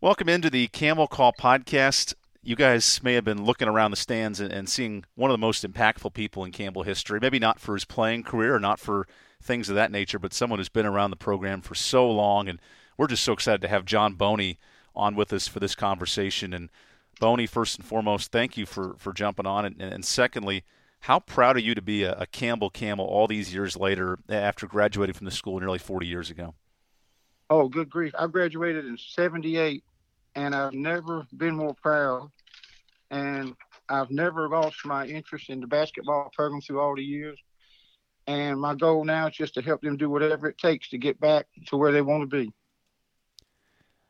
Welcome into the Camel Call podcast. You guys may have been looking around the stands and, and, seeing one of the most impactful people in Campbell history. Maybe not for his playing career or not for things of that nature, but someone who's been around the program for so long. And we're just so excited to have John Boney on with us for this conversation. And Boney, first and foremost, thank you for, for jumping on. And, and secondly, how proud are you to be a, a Campbell Camel all these years later after graduating from the school nearly 40 years ago? Oh, good grief. I graduated in 78 and I've never been more proud. And I've never lost my interest in the basketball program through all the years. And my goal now is just to help them do whatever it takes to get back to where they want to be.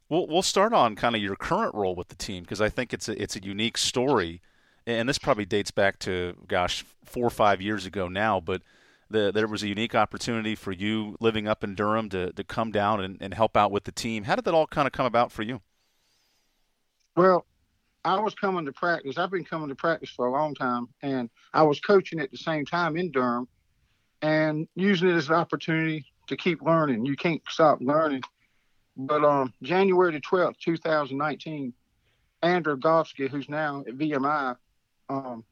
Well, we'll start on kind of your current role with the team because I think it's a it's a unique story, and this probably dates back to gosh four or five years ago now. But the, there was a unique opportunity for you living up in Durham to to come down and, and help out with the team. How did that all kind of come about for you? Well, I was coming to practice. I've been coming to practice for a long time, and I was coaching at the same time in Durham, and using it as an opportunity to keep learning. You can't stop learning. But um, January the twelfth, two thousand nineteen, Andrew Govsky, who's now at VMI, um,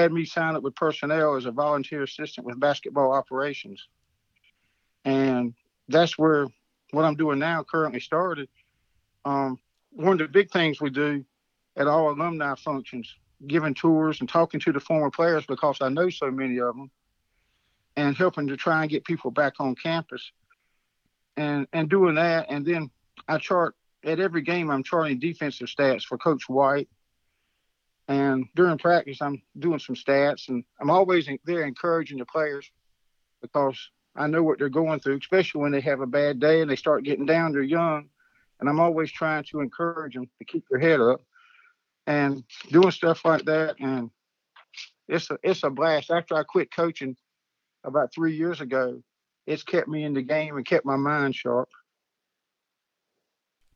had me sign up with personnel as a volunteer assistant with basketball operations, and that's where what I'm doing now currently started. Um, one of the big things we do at all alumni functions, giving tours and talking to the former players because I know so many of them, and helping to try and get people back on campus, and and doing that, and then I chart at every game. I'm charting defensive stats for Coach White, and during practice I'm doing some stats, and I'm always there encouraging the players because I know what they're going through, especially when they have a bad day and they start getting down. They're young and I'm always trying to encourage them to keep their head up and doing stuff like that. And it's a it's a blast. After I quit coaching about three years ago, it's kept me in the game and kept my mind sharp.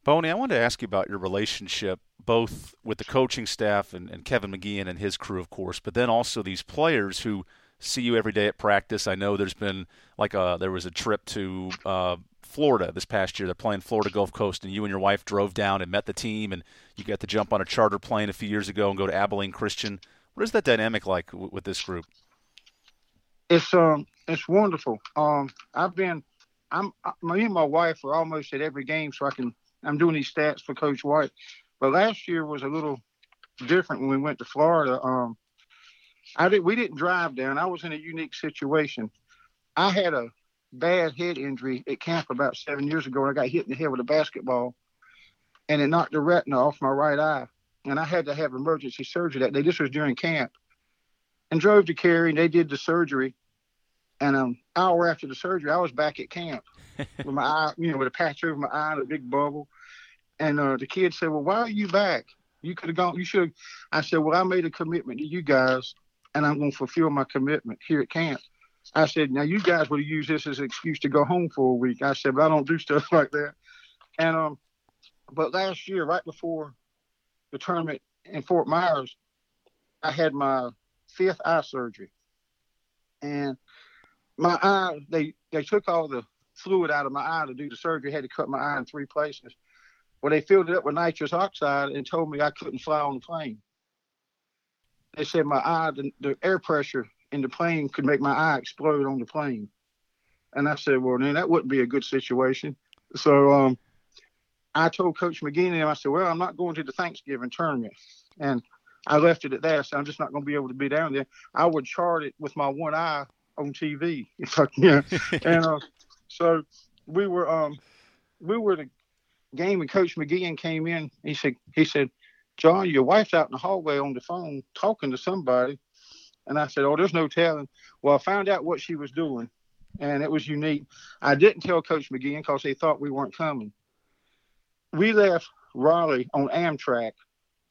Boney, I wanted to ask you about your relationship both with the coaching staff and, and Kevin McGeehan and his crew, of course, but then also these players who see you every day at practice. I know there's been like a there was a trip to uh, Florida this past year. They're playing Florida Gulf Coast, and you and your wife drove down and met the team, and you got to jump on a charter plane a few years ago and go to Abilene Christian. What is that dynamic like w- with this group? It's um, it's wonderful. Um, I've been, I'm me and my wife are almost at every game, so I can. I'm doing these stats for Coach White, but last year was a little different when we went to Florida. Um, I did. We didn't drive down. I was in a unique situation. I had a bad head injury at camp about seven years ago. And I got hit in the head with a basketball, and it knocked the retina off my right eye. And I had to have emergency surgery that day. This was during camp, and drove to Cary. And they did the surgery, and an hour after the surgery, I was back at camp with my eye, you know, with a patch over my eye and a big bubble. And uh, the kid said, "Well, why are you back? You could have gone. You should." I said, "Well, I made a commitment to you guys, and I'm going to fulfill my commitment here at camp." I said, now you guys would use this as an excuse to go home for a week. I said, but I don't do stuff like that. And um, but last year, right before the tournament in Fort Myers, I had my fifth eye surgery, and my eye they they took all the fluid out of my eye to do the surgery. Had to cut my eye in three places. Well, they filled it up with nitrous oxide and told me I couldn't fly on the plane. They said my eye, the, the air pressure in the plane could make my eye explode on the plane. And I said, well, then that wouldn't be a good situation. So um, I told Coach McGee and I said, well, I'm not going to the Thanksgiving tournament. And I left it at that. So I'm just not going to be able to be down there. I would chart it with my one eye on TV. You and uh, so we were um, we were the game and Coach McGee came in. He said he said, John, your wife's out in the hallway on the phone talking to somebody. And I said, Oh, there's no telling. Well, I found out what she was doing, and it was unique. I didn't tell Coach McGee because they thought we weren't coming. We left Raleigh on Amtrak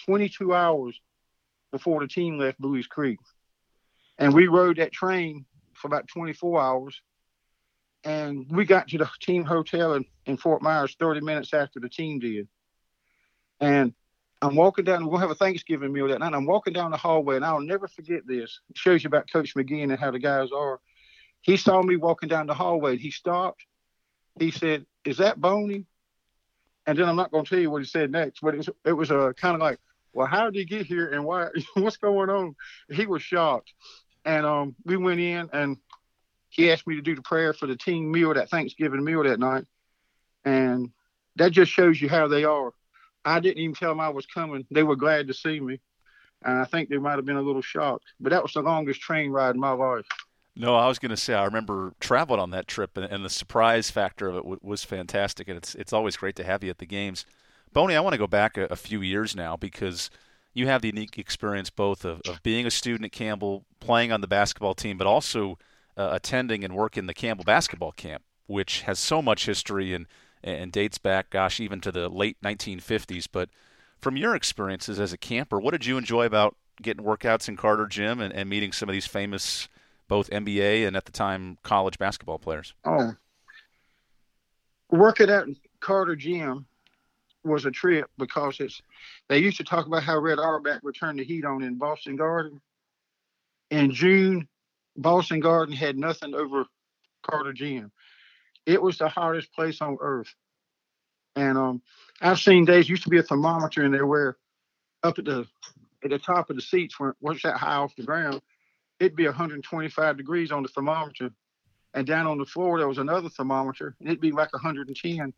22 hours before the team left Buies Creek. And we rode that train for about 24 hours. And we got to the team hotel in, in Fort Myers 30 minutes after the team did. And I'm walking down. Gonna have a Thanksgiving meal that night. I'm walking down the hallway, and I'll never forget this. It shows you about Coach McGee and how the guys are. He saw me walking down the hallway. and He stopped. He said, "Is that Boney?" And then I'm not going to tell you what he said next, but it was, it was uh, kind of like, well, how did he get here and why? What's going on? He was shocked. And um, we went in and he asked me to do the prayer for the team meal, that Thanksgiving meal that night. And that just shows you how they are. I didn't even tell them I was coming. They were glad to see me. And I think they might have been a little shocked. But that was the longest train ride in my life. No, I was going to say I remember traveling on that trip, and, and the surprise factor of it w- was fantastic. And it's it's always great to have you at the games. Boney, I want to go back a, a few years now because you have the unique experience both of, of being a student at Campbell, playing on the basketball team, but also uh, attending and working the Campbell basketball camp, which has so much history and and dates back, gosh, even to the late 1950s. But from your experiences as a camper, what did you enjoy about getting workouts in Carter Gym and, and meeting some of these famous, both NBA and at the time college basketball players? Oh, working out in Carter Gym was a trip because it's. They used to talk about how Red Auerbach would turn the heat on in Boston Garden. In June, Boston Garden had nothing over Carter Gym. It was the hottest place on earth. And um, I've seen days used to be a thermometer in there where up at the at the top of the seats where what's that high off the ground, it'd be 125 degrees on the thermometer. And down on the floor there was another thermometer and it'd be like 110.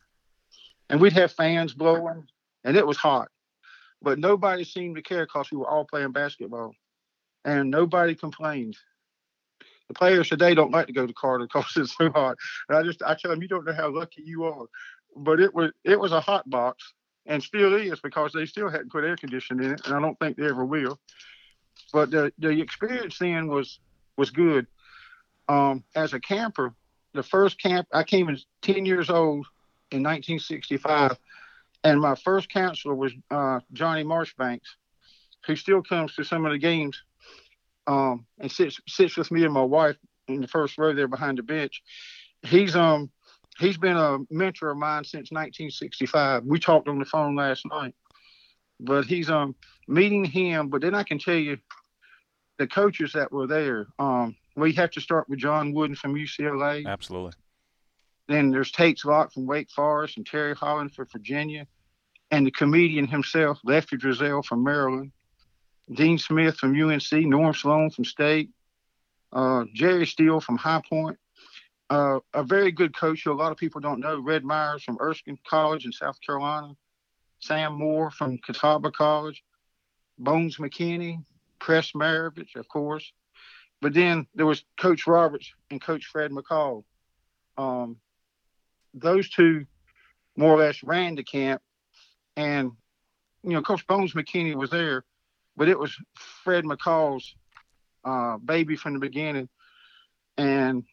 And we'd have fans blowing and it was hot. But nobody seemed to care because we were all playing basketball. And nobody complained the players today don't like to go to Carter because it's so hot. And I just I tell them you don't know how lucky you are. But it was it was a hot box and still is because they still hadn't put air conditioning in it, and I don't think they ever will. But the the experience then was was good. Um, as a camper, the first camp I came in 10 years old in 1965, and my first counselor was uh, Johnny Marshbanks, who still comes to some of the games um, and sits sits with me and my wife in the first row there behind the bench. He's um he's been a mentor of mine since 1965. We talked on the phone last night, but he's um meeting him. But then I can tell you the coaches that were there. Um, we have to start with John Wooden from UCLA. Absolutely. Then there's Tate Locke from Wake Forest and Terry Holland from Virginia, and the comedian himself, Lefty Driesell from Maryland. Dean Smith from UNC, Norm Sloan from State, uh, Jerry Steele from High Point. Uh, a very good coach who a lot of people don't know, Red Myers from Erskine College in South Carolina, Sam Moore from Catawba College, Bones McKinney, Press Maravich, of course. But then there was Coach Roberts and Coach Fred McCall. Um, those two more or less ran the camp. And, you know, Coach Bones McKinney was there but it was Fred McCall's uh, baby from the beginning. And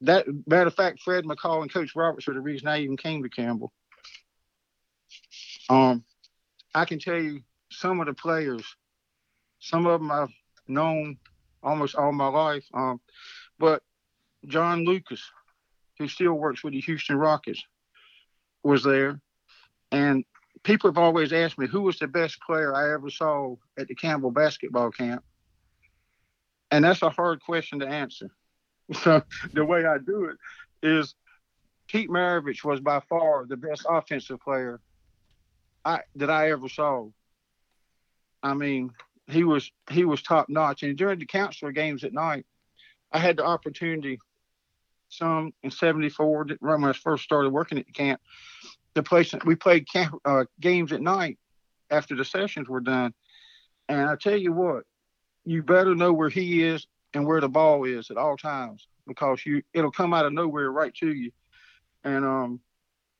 that matter of fact, Fred McCall and Coach Roberts are the reason I even came to Campbell. Um, I can tell you some of the players, some of them I've known almost all my life. Um, but John Lucas, who still works with the Houston Rockets, was there. And people have always asked me who was the best player I ever saw at the Campbell basketball camp. And that's a hard question to answer. So the way I do it is Pete Maravich was by far the best offensive player I that I ever saw. I mean, he was he was top notch. And during the counselor games at night, I had the opportunity some in 74 when I first started working at the camp the place we played camp, uh, games at night after the sessions were done. And I tell you what, you better know where he is and where the ball is at all times because you it'll come out of nowhere right to you. And um,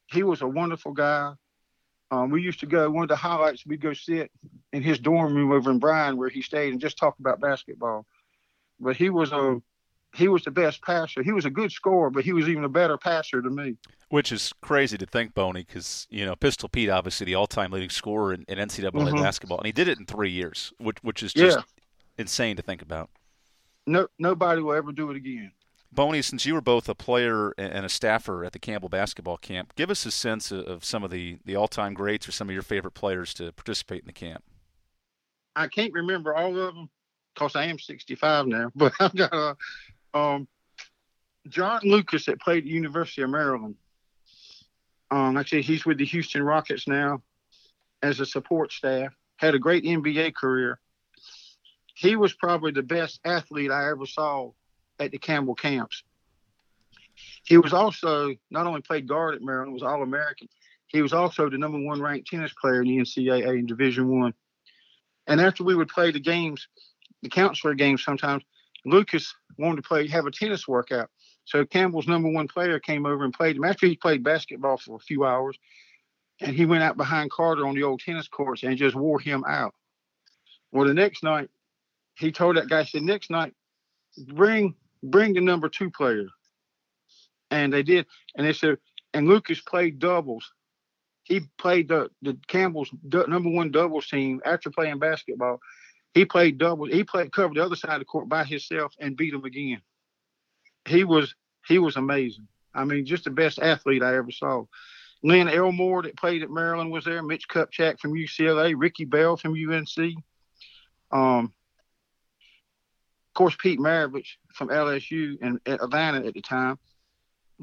he was a wonderful guy. Um, we used to go one of the highlights. We'd go sit in his dorm room over in Bryan where he stayed and just talk about basketball. But he was a he was the best passer. He was a good scorer, but he was even a better passer to me. Which is crazy to think, Boney, because you know Pistol Pete, obviously the all-time leading scorer in, in NCAA mm-hmm. basketball, and he did it in three years, which which is just yeah. insane to think about. No, nobody will ever do it again. Boney, since you were both a player and a staffer at the Campbell basketball camp, give us a sense of some of the, the all-time greats or some of your favorite players to participate in the camp. I can't remember all of them because I am 65 now, but I've got a, um, John Lucas that played at University of Maryland. Um, actually, he's with the Houston Rockets now as a support staff. Had a great NBA career. He was probably the best athlete I ever saw at the Campbell camps. He was also not only played guard at Maryland, was All American. He was also the number one ranked tennis player in the NCAA in Division One. And after we would play the games, the counselor games sometimes, Lucas wanted to play have a tennis workout. So Campbell's number one player came over and played him after he played basketball for a few hours, and he went out behind Carter on the old tennis courts and just wore him out. Well, the next night, he told that guy, said, next night, bring bring the number two player. And they did, and they said, and Lucas played doubles. He played the the Campbell's number one doubles team after playing basketball. He played double. He played covered the other side of the court by himself and beat him again he was he was amazing. I mean, just the best athlete I ever saw. Len Elmore that played at Maryland was there. Mitch Kupchak from UCLA. Ricky Bell from UNC. Um, of course, Pete Maravich from LSU and Atlanta at the time.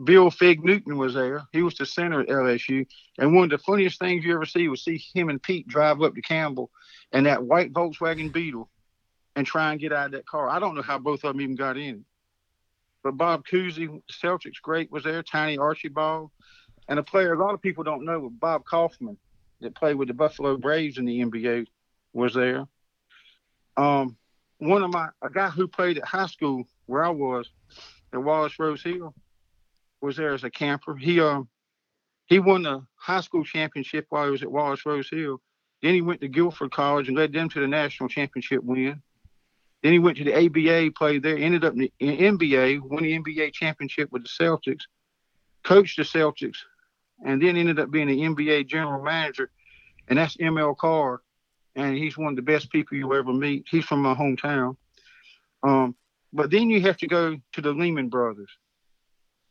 Bill Fig Newton was there. He was the center at LSU. And one of the funniest things you ever see was see him and Pete drive up to Campbell and that white Volkswagen Beetle and try and get out of that car. I don't know how both of them even got in. But Bob Cousy, Celtics great, was there. Tiny Archibald, and a player a lot of people don't know, Bob Kauffman, that played with the Buffalo Braves in the NBA, was there. Um, one of my a guy who played at high school where I was, at Wallace Rose Hill, was there as a camper. He um he won the high school championship while he was at Wallace Rose Hill. Then he went to Guilford College and led them to the national championship win. Then he went to the ABA, played there, ended up in the NBA, won the NBA championship with the Celtics, coached the Celtics, and then ended up being the NBA general manager. And that's ML Carr. And he's one of the best people you'll ever meet. He's from my hometown. Um, but then you have to go to the Lehmann brothers.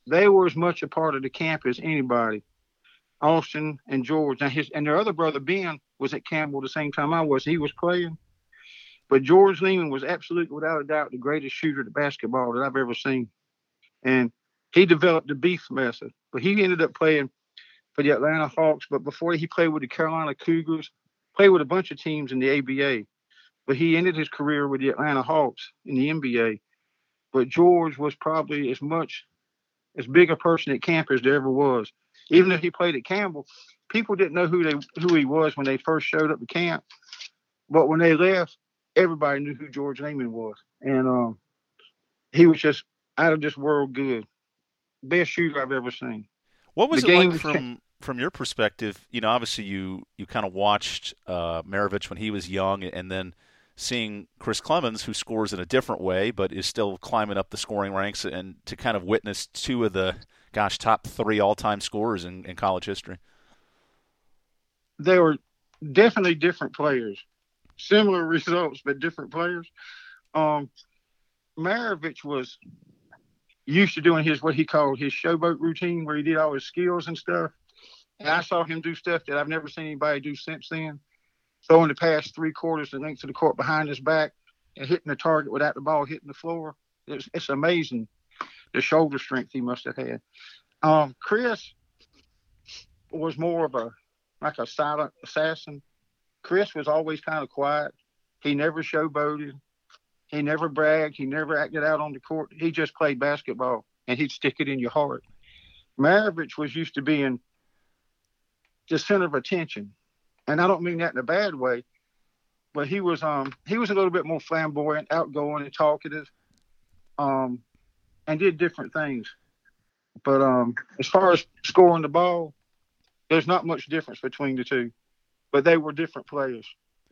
They were as much a part of the camp as anybody. Austin and George. Now his and their other brother Ben was at Campbell the same time I was. He was playing. But George Lehmann was absolutely, without a doubt, the greatest shooter of basketball that I've ever seen. And he developed the beef method. But he ended up playing for the Atlanta Hawks. But before he played with the Carolina Cougars, played with a bunch of teams in the ABA. But he ended his career with the Atlanta Hawks in the NBA. But George was probably as much as big a person at camp as there ever was. Even if he played at Campbell, people didn't know who they who he was when they first showed up to camp. But when they left, everybody knew who George Lehmann was, and um, he was just out of this world good, best shooter I've ever seen. What was the it like from from your perspective? You know, obviously you you kind of watched uh, Maravich when he was young, and then seeing Chris Clemons, who scores in a different way, but is still climbing up the scoring ranks, and to kind of witness two of the gosh top three all time scorers in, in college history. They were definitely different players similar results but different players. Um, Maravich was used to doing his what he called his showboat routine, where he did all his skills and stuff. And I saw him do stuff that I've never seen anybody do since then. Throwing the past three quarters the length of the court behind his back and hitting the target without the ball hitting the floor. It's, it's amazing the shoulder strength he must have had. Um, Chris was more of a like a silent assassin. Chris was always kind of quiet. He never showboated. He never bragged. He never acted out on the court. He just played basketball and he'd stick it in your heart. Maravich was used to being the center of attention. And I don't mean that in a bad way, but he was um he was a little bit more flamboyant, outgoing and talkative, um, and did different things. But um as far as scoring the ball, there's not much difference between the two but they were different players,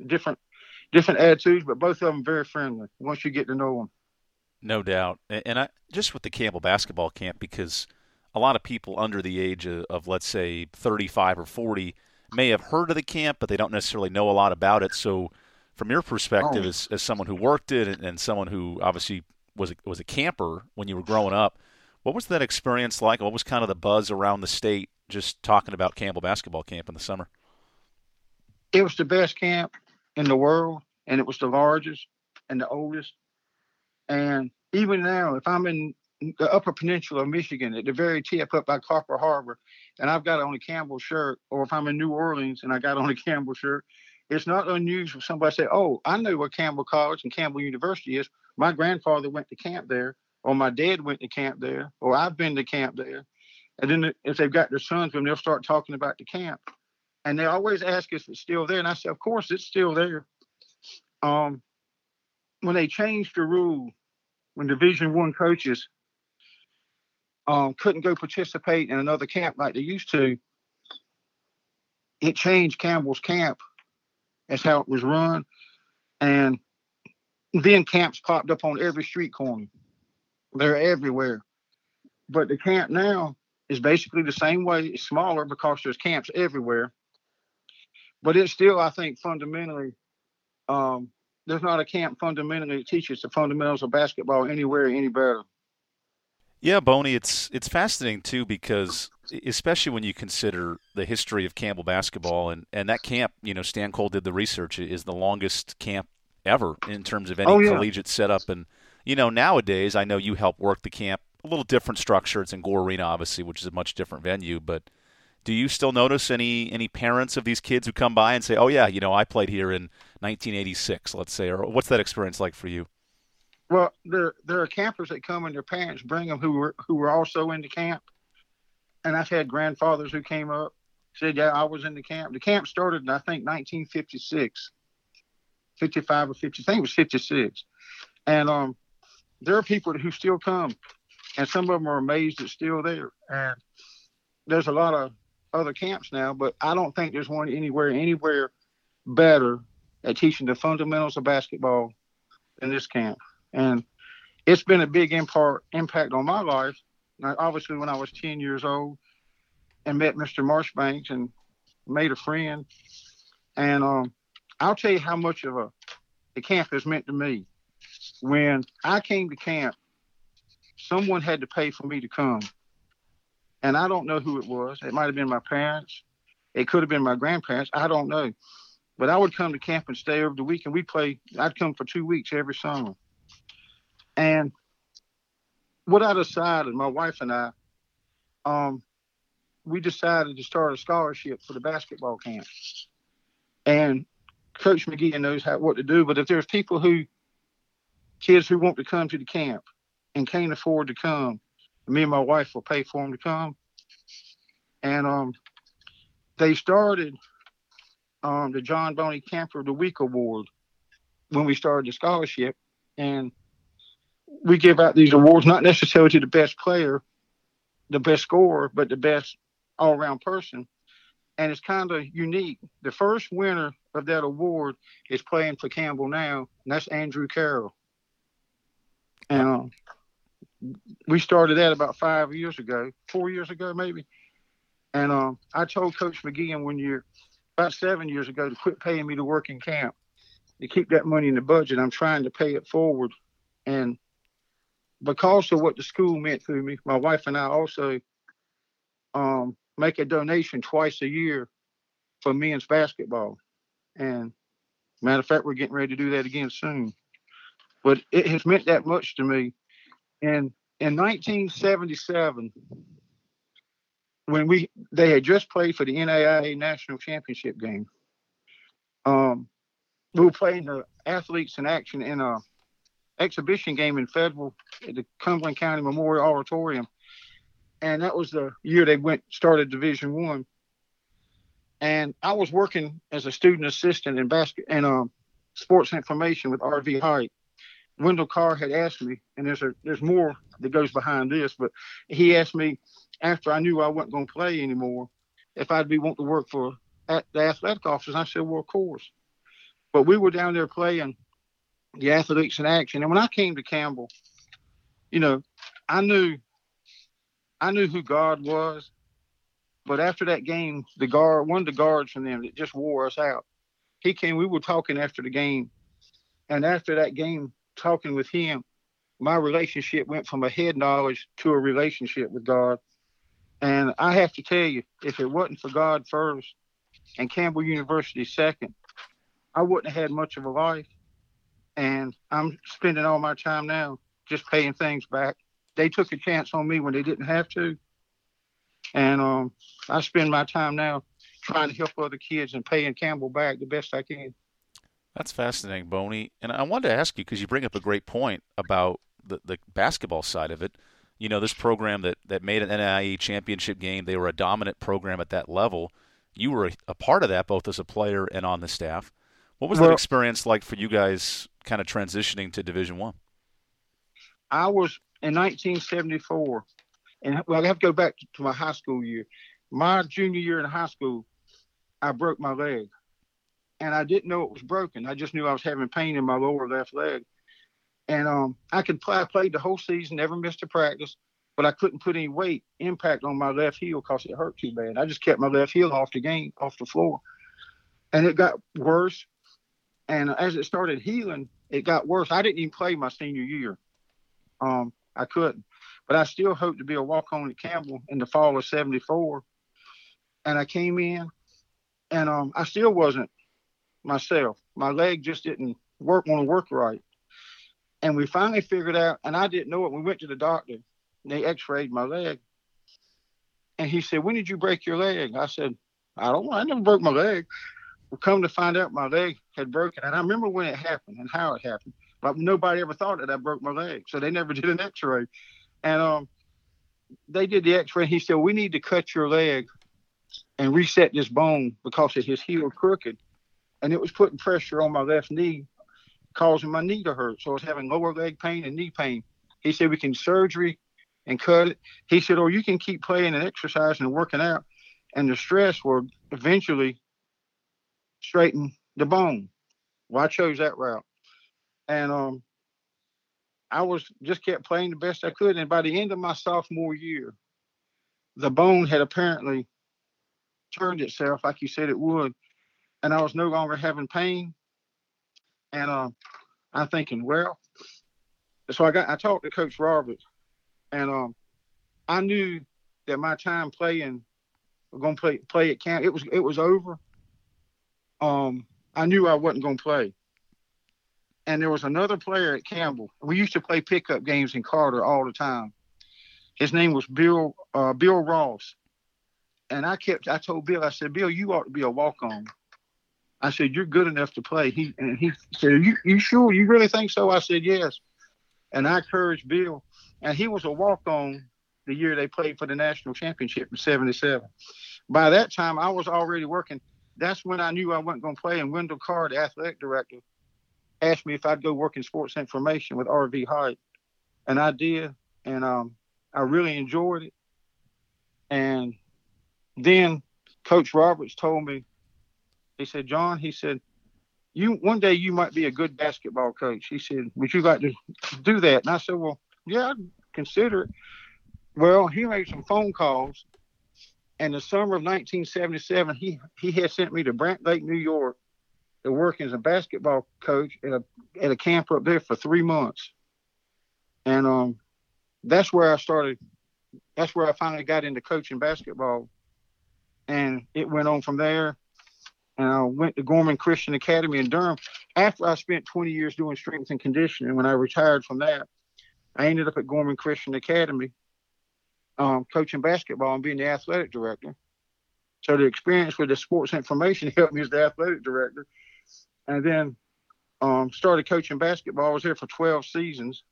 different different attitudes, but both of them very friendly once you get to know them. No doubt, and I just with the Campbell basketball camp because a lot of people under the age of, of let's say 35 or 40 may have heard of the camp, but they don't necessarily know a lot about it. So, from your perspective, oh. as, as someone who worked it and, and someone who obviously was a, was a camper when you were growing up, what was that experience like? What was kind of the buzz around the state just talking about Campbell basketball camp in the summer? it was the best camp in the world, and it was the largest and the oldest. And even now, if I'm in the Upper Peninsula of Michigan at the very tip up by Copper Harbor, and I've got on a Campbell shirt, or if I'm in New Orleans and I got on a Campbell shirt, it's not unusual for somebody to say, "Oh, I know where Campbell College and Campbell University is. My grandfather went to camp there, or my dad went to camp there, or I've been to camp there." And then if they've got their sons them, they'll start talking about the camp, and they always ask us if it's still there, and I say, "Of course, it's still there." Um, when they changed the rule, when Division One coaches um, couldn't go participate in another camp like they used to, it changed Campbell's camp. That's how it was run. And then camps popped up on every street corner. They're everywhere. But the camp now is basically the same way. It's smaller because there's camps everywhere. But it's still, I think, fundamentally, um, there's not a camp fundamentally that teaches the fundamentals of basketball anywhere any better. Yeah, Boney, it's it's fascinating too because especially when you consider the history of Campbell basketball and, and that camp, you know, Stan Cole did the research is the longest camp ever in terms of any oh, yeah. collegiate setup and you know, nowadays I know you help work the camp a little different structure. It's in Gore Arena obviously, which is a much different venue, but do you still notice any any parents of these kids who come by and say, "Oh yeah, you know, I played here in 1986," let's say, or what's that experience like for you? Well, there there are campers that come and their parents bring them who were who were also in the camp, and I've had grandfathers who came up said, "Yeah, I was in the camp." The camp started in I think 1956, 55 or 50. I think it was 56, and um, there are people who still come, and some of them are amazed it's still there. And there's a lot of other camps now, but I don't think there's one anywhere anywhere better at teaching the fundamentals of basketball than this camp and it's been a big impact impact on my life. Now, obviously, when I was 10 years old and met Mr. Marchbanks and made a friend, and um, I'll tell you how much of a the camp has meant to me. When I came to camp, someone had to pay for me to come, and I don't know who it was. It might have been my parents. It could have been my grandparents. I don't know. But I would come to camp and stay over the week, and we play. I'd come for two weeks every summer and what I decided, my wife and I, um, we decided to start a scholarship for the basketball camp. And Coach McGee knows how what to do. But if there's people who, kids who want to come to the camp and can't afford to come, me and my wife will pay for them to come. And um, they started um, the John Boney Camper of the Week Award when we started the scholarship. And we give out these awards not necessarily to the best player, the best scorer, but the best all around person. And it's kind of unique. The first winner of that award is playing for Campbell now, and that's Andrew Carroll. And uh, we started that about five years ago, four years ago maybe. And um, I told Coach McGeehan one year, about seven years ago, to quit paying me to work in camp, to keep that money in the budget. I'm trying to pay it forward. And because of what the school meant to me, my wife and I also um, make a donation twice a year for men's basketball. And matter of fact, we're getting ready to do that again soon. But it has meant that much to me. And in 1977, when we they had just played for the NAIA national championship game, um, we were playing the athletes in action in a exhibition game in Fayetteville at the Cumberland County Memorial Auditorium, and that was the year they went started Division One. And I was working as a student assistant in basket and um, sports information with RV Height. Wendell Carr had asked me, and there's a there's more that goes behind this, but he asked me after I knew I wasn't going to play anymore if I'd be wanting to work for at the athletic office. I said, well, of course. But we were down there playing the athletes in action. And when I came to Campbell, you know, I knew I knew who God was. But after that game, the guard, one of the guards from them that just wore us out, he came. We were talking after the game, and after that game, talking with him, my relationship went from a head knowledge to a relationship with God. And I have to tell you, if it wasn't for God first and Campbell University second, I wouldn't have had much of a life and I'm spending all my time now just paying things back they took a chance on me when they didn't have to. And um, I spend my time now trying to help other kids and paying Campbell back the best I can. That's fascinating, Boney. And I wanted to ask you because you bring up a great point about the, the basketball side of it. You know, this program that, that made an NAIA championship game, they were a dominant program at that level. You were a, a part of that, both as a player and on the staff. What was well, that experience like for you guys, kind of transitioning to Division One? I? I was in 1974, and well, I have to go back to my high school year. My junior year in high school, I broke my leg, and I didn't know it was broken. I just knew I was having pain in my lower left leg, and um, I could play. I played the whole season, never missed a practice, but I couldn't put any weight impact on my left heel because it hurt too bad. I just kept my left heel off the game, off the floor, and it got worse and as it started healing, it got worse. I didn't even play my senior year. Um, I couldn't, but I still hoped to be a walk on at Campbell in the fall of '74. And I came in, and um, I still wasn't myself. My leg just didn't work want to work right. And we finally figured out, and I didn't know it. We went to the doctor. And they X-rayed my leg, and he said, "When did you break your leg?" I said, "I don't. I never broke my leg." Well, come to find out, my leg had broken, and I remember when it happened and how it happened. But nobody ever thought that I broke my leg, so they never did an X-ray. And um, they did the X-ray. He said, "We need to cut your leg and reset this bone because it his heel crooked, and it was putting pressure on my left knee, causing my knee to hurt. So I was having lower leg pain and knee pain. He said we can surgery and cut it. He said, or you can keep playing and exercising and working out, and the stress will eventually straighten the bone. Well, I chose that route. And um, I was just kept playing the best I could. And by the end of my sophomore year, the bone had apparently turned itself like you said it would. And I was no longer having pain. And um, I'm thinking, well, so I got I talked to Coach Roberts, and um, I knew that my time playing, gonna play play at camp. It was it was over um, I knew I wasn't going to play. And there was another player at Campbell. We used to play pickup games in Carter all the time. His name was Bill uh, Bill Ross. And I kept I told Bill, I said, Bill, you ought to be a walk on. I said, You're good enough to play. He and he said, You you sure? You really think so? I said, Yes. And I encouraged Bill. And he was a walk on the year they played for the national championship in seventy seven. By that time I was already working that's when I knew I wasn't going to play. And Wendell Carr, the athletic director, asked me if I'd go work in sports information with RV Height, and I did, and um, I really enjoyed it. And then Coach Roberts told me, he said, John, he said, you one day you might be a good basketball coach. He said, would you like to do that? And I said, well, yeah, I'd consider it. Well, he made some phone calls in the summer of 1977, he he had sent me to Brant Lake, New York, to work as a basketball coach at a at a camp up there for three months, and um, that's where I started. That's where I finally got into coaching basketball, and it went on from there. And I went to Gorman Christian Academy in Durham. After I spent 20 years doing strength and conditioning, when I retired from that, I ended up at Gorman Christian Academy um, coaching basketball and being the athletic director. So the experience with the sports information helped me as the athletic director. And then um, started coaching basketball. I was there for 12 seasons.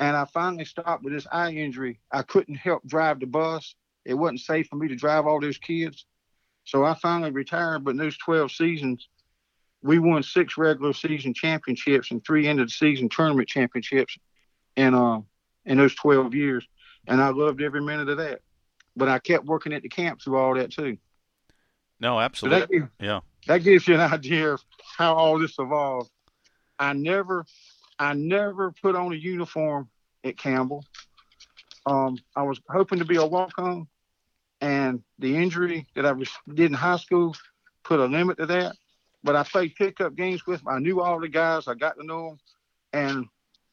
And I finally stopped with this eye injury. I couldn't help drive the bus. It wasn't safe for me to drive all those kids. So I finally retired. But in those 12 seasons, we won six regular season championships and three end of the season tournament championships in, uh, in those 12 years and I loved every minute of that. But I kept working at the camp through all that too. No, absolutely. So that gives, yeah, that gives you an idea of how all this evolved. I never, I never put on a uniform at Campbell. Um, I was hoping to be a walk-on, and the injury that I was did in high school put a limit to that. But I played pickup games with them. I knew all the guys. I got to know them, and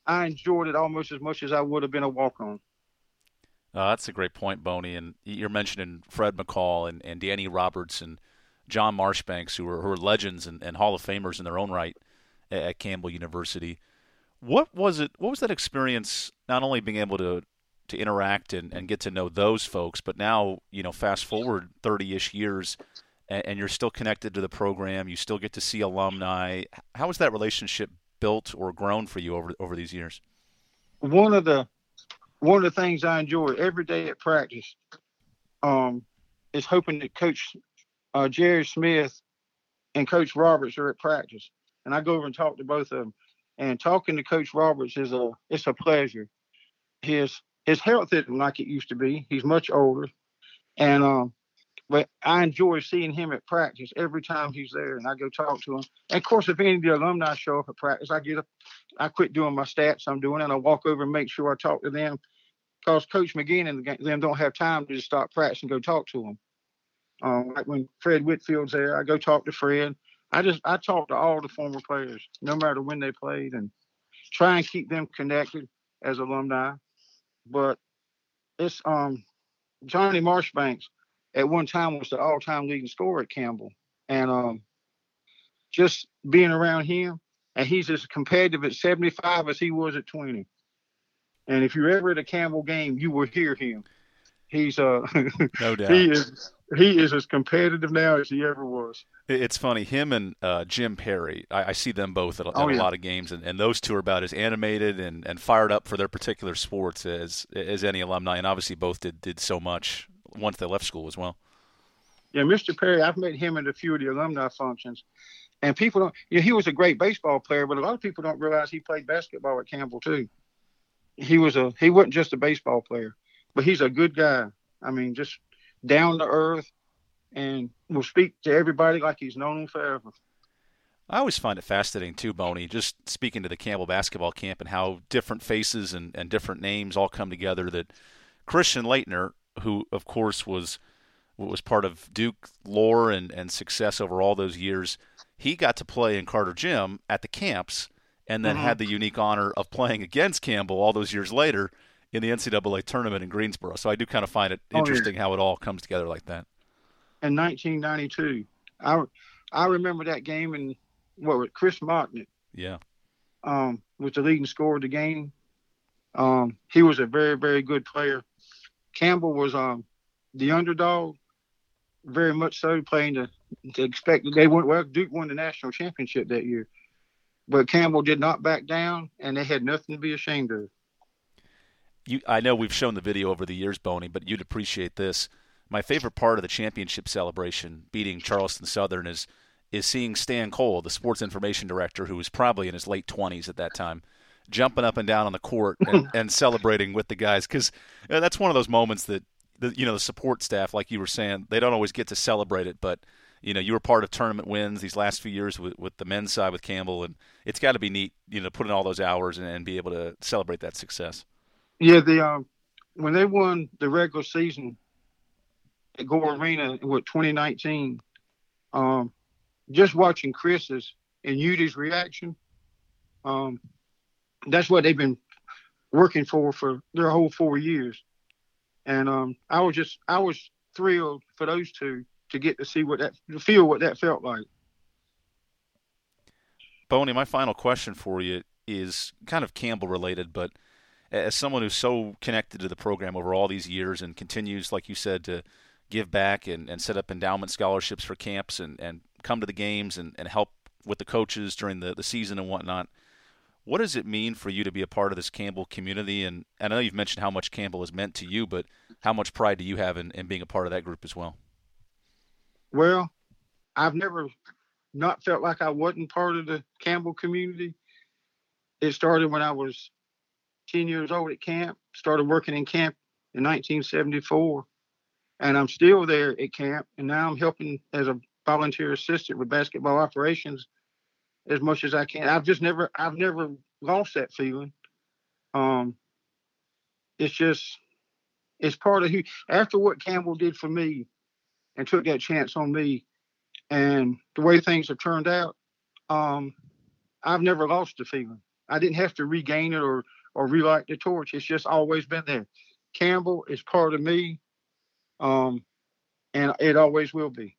I enjoyed it almost as much as I would have been a walk-on. Uh, that's a great point, Boney. And you're mentioning Fred McCall and, and Danny Roberts and John Marshbanks, who are, who are legends and, and Hall of Famers in their own right at, at Campbell University. What was it? What was that experience? Not only being able to to interact and, and get to know those folks. But now, you know, fast forward 30 ish years and, and, you're still connected to the program. You still get to see alumni. How has that relationship built or grown for you over, over these years? One of the one of the things I enjoy every day at practice um, is hoping that Coach uh, Jerry Smith and Coach Roberts are at practice, and I go over and talk to both of them. And talking to Coach Roberts is a it's a pleasure. His his health isn't like it used to be. He's much older, and um, but I enjoy seeing him at practice every time he's there, and I go talk to him. And of course, if any of the alumni show up at practice, I get up, I quit doing my stats I'm doing, and I walk over and make sure I talk to them, because Coach McGeehan and them don't have time to just stop practice and go talk to them. Um, like when Fred Whitfield's there, I go talk to Fred. I just I talk to all the former players, no matter when they played, and try and keep them connected as alumni but it's um Johnny Marchbanks at one time was the all-time leading scorer at Campbell, and um just being around him, and he's as competitive at 75 as he was at 20. And if you're ever at a Campbell game, you will hear him. He's uh no doubt he is he is as competitive now as he ever was. It's funny, him and uh, Jim Perry. I, I, see them both at, a, oh, at yeah. a lot of games, and, and, those two are about as animated and, and fired up for their particular sports as as any alumni. And obviously, both did did so much once they left school as well. Yeah, Mr. Perry, I've met him at a few of the alumni functions, and people don't. You know, he was a great baseball player, but a lot of people don't realize he played basketball at Campbell too. He was a he wasn't just a baseball player, but he's a good guy. I mean, just down to earth, and will speak to everybody like he's known them forever. I always find it fascinating too, Boney, just speaking to the Campbell basketball camp and how different faces and, and different names all come together. That Christian Laettner, who of course was was part of Duke lore and, and success over all those years, he got to play in Carter Gym at the camps and then mm-hmm. had the unique honor of playing against Campbell all those years later in the NCAA tournament in Greensboro. So I do kind of find it interesting oh, yeah. how it all comes together like that. In 1992, I I remember that game and what was Chris Mocknett. Yeah. Um, was the leading scorer of the game. Um, he was a very very good player. Campbell was um the underdog, very much so, playing to, to expect they went well. Duke won the national championship that year, but Campbell did not back down, and they had nothing to be ashamed of you, I know we've shown the video over the years, Boney, but you'd appreciate this. My favorite part of the championship celebration, beating Charleston Southern, is is seeing Stan Cole, the sports information director, who was probably in his late twenties at that time, jumping up and down on the court and, and celebrating with the guys because you know, that's one of those moments that the you know the support staff, like you were saying, they don't always get to celebrate it, but you know you were part of tournament wins these last few years with, with the men's side with Campbell, and it's got to be neat, you know, put in all those hours and, and be able to celebrate that success. Yeah, the um, when they won the regular season at Gore Arena with 2019, um, just watching Chris's and Eudy's reaction, um, that's what they've been working for for their whole four years. And um, I was just I was thrilled for those two to get to see what that feel what that felt like. Boney, my final question for you is kind of Campbell related, but as someone who's so connected to the program over all these years and continues, like you said, to give back and, and set up endowment scholarships for camps and, and come to the games and, and help with the coaches during the, the season and whatnot. What does it mean for you to be a part of this Campbell community? And, I know you've mentioned how much Campbell has meant to you, but how much pride do you have in, in being a part of that group as well? Well, I've never not felt like I wasn't part of the Campbell community. It started when I was 10 years old at camp, started working in camp in 1974. And I'm still there at camp. And now I'm helping as a volunteer assistant with basketball operations as much as I can. I've just never, I've never lost that feeling. Um, it's just, it's part of who, after what Campbell did for me and took that chance on me and the way things have turned out, um, I've never lost the feeling. I didn't have to regain it or or relight the torch. It's just always been there. Campbell is part of me, um, and it always will be.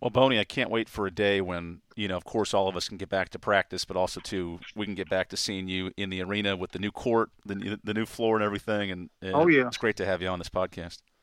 Well, Boney, I can't wait for a day when you know, of course, all of us can get back to practice, but also too, we can get back to seeing you in the arena with the new court, the the new floor, and everything. And, and oh yeah, it's great to have you on this podcast.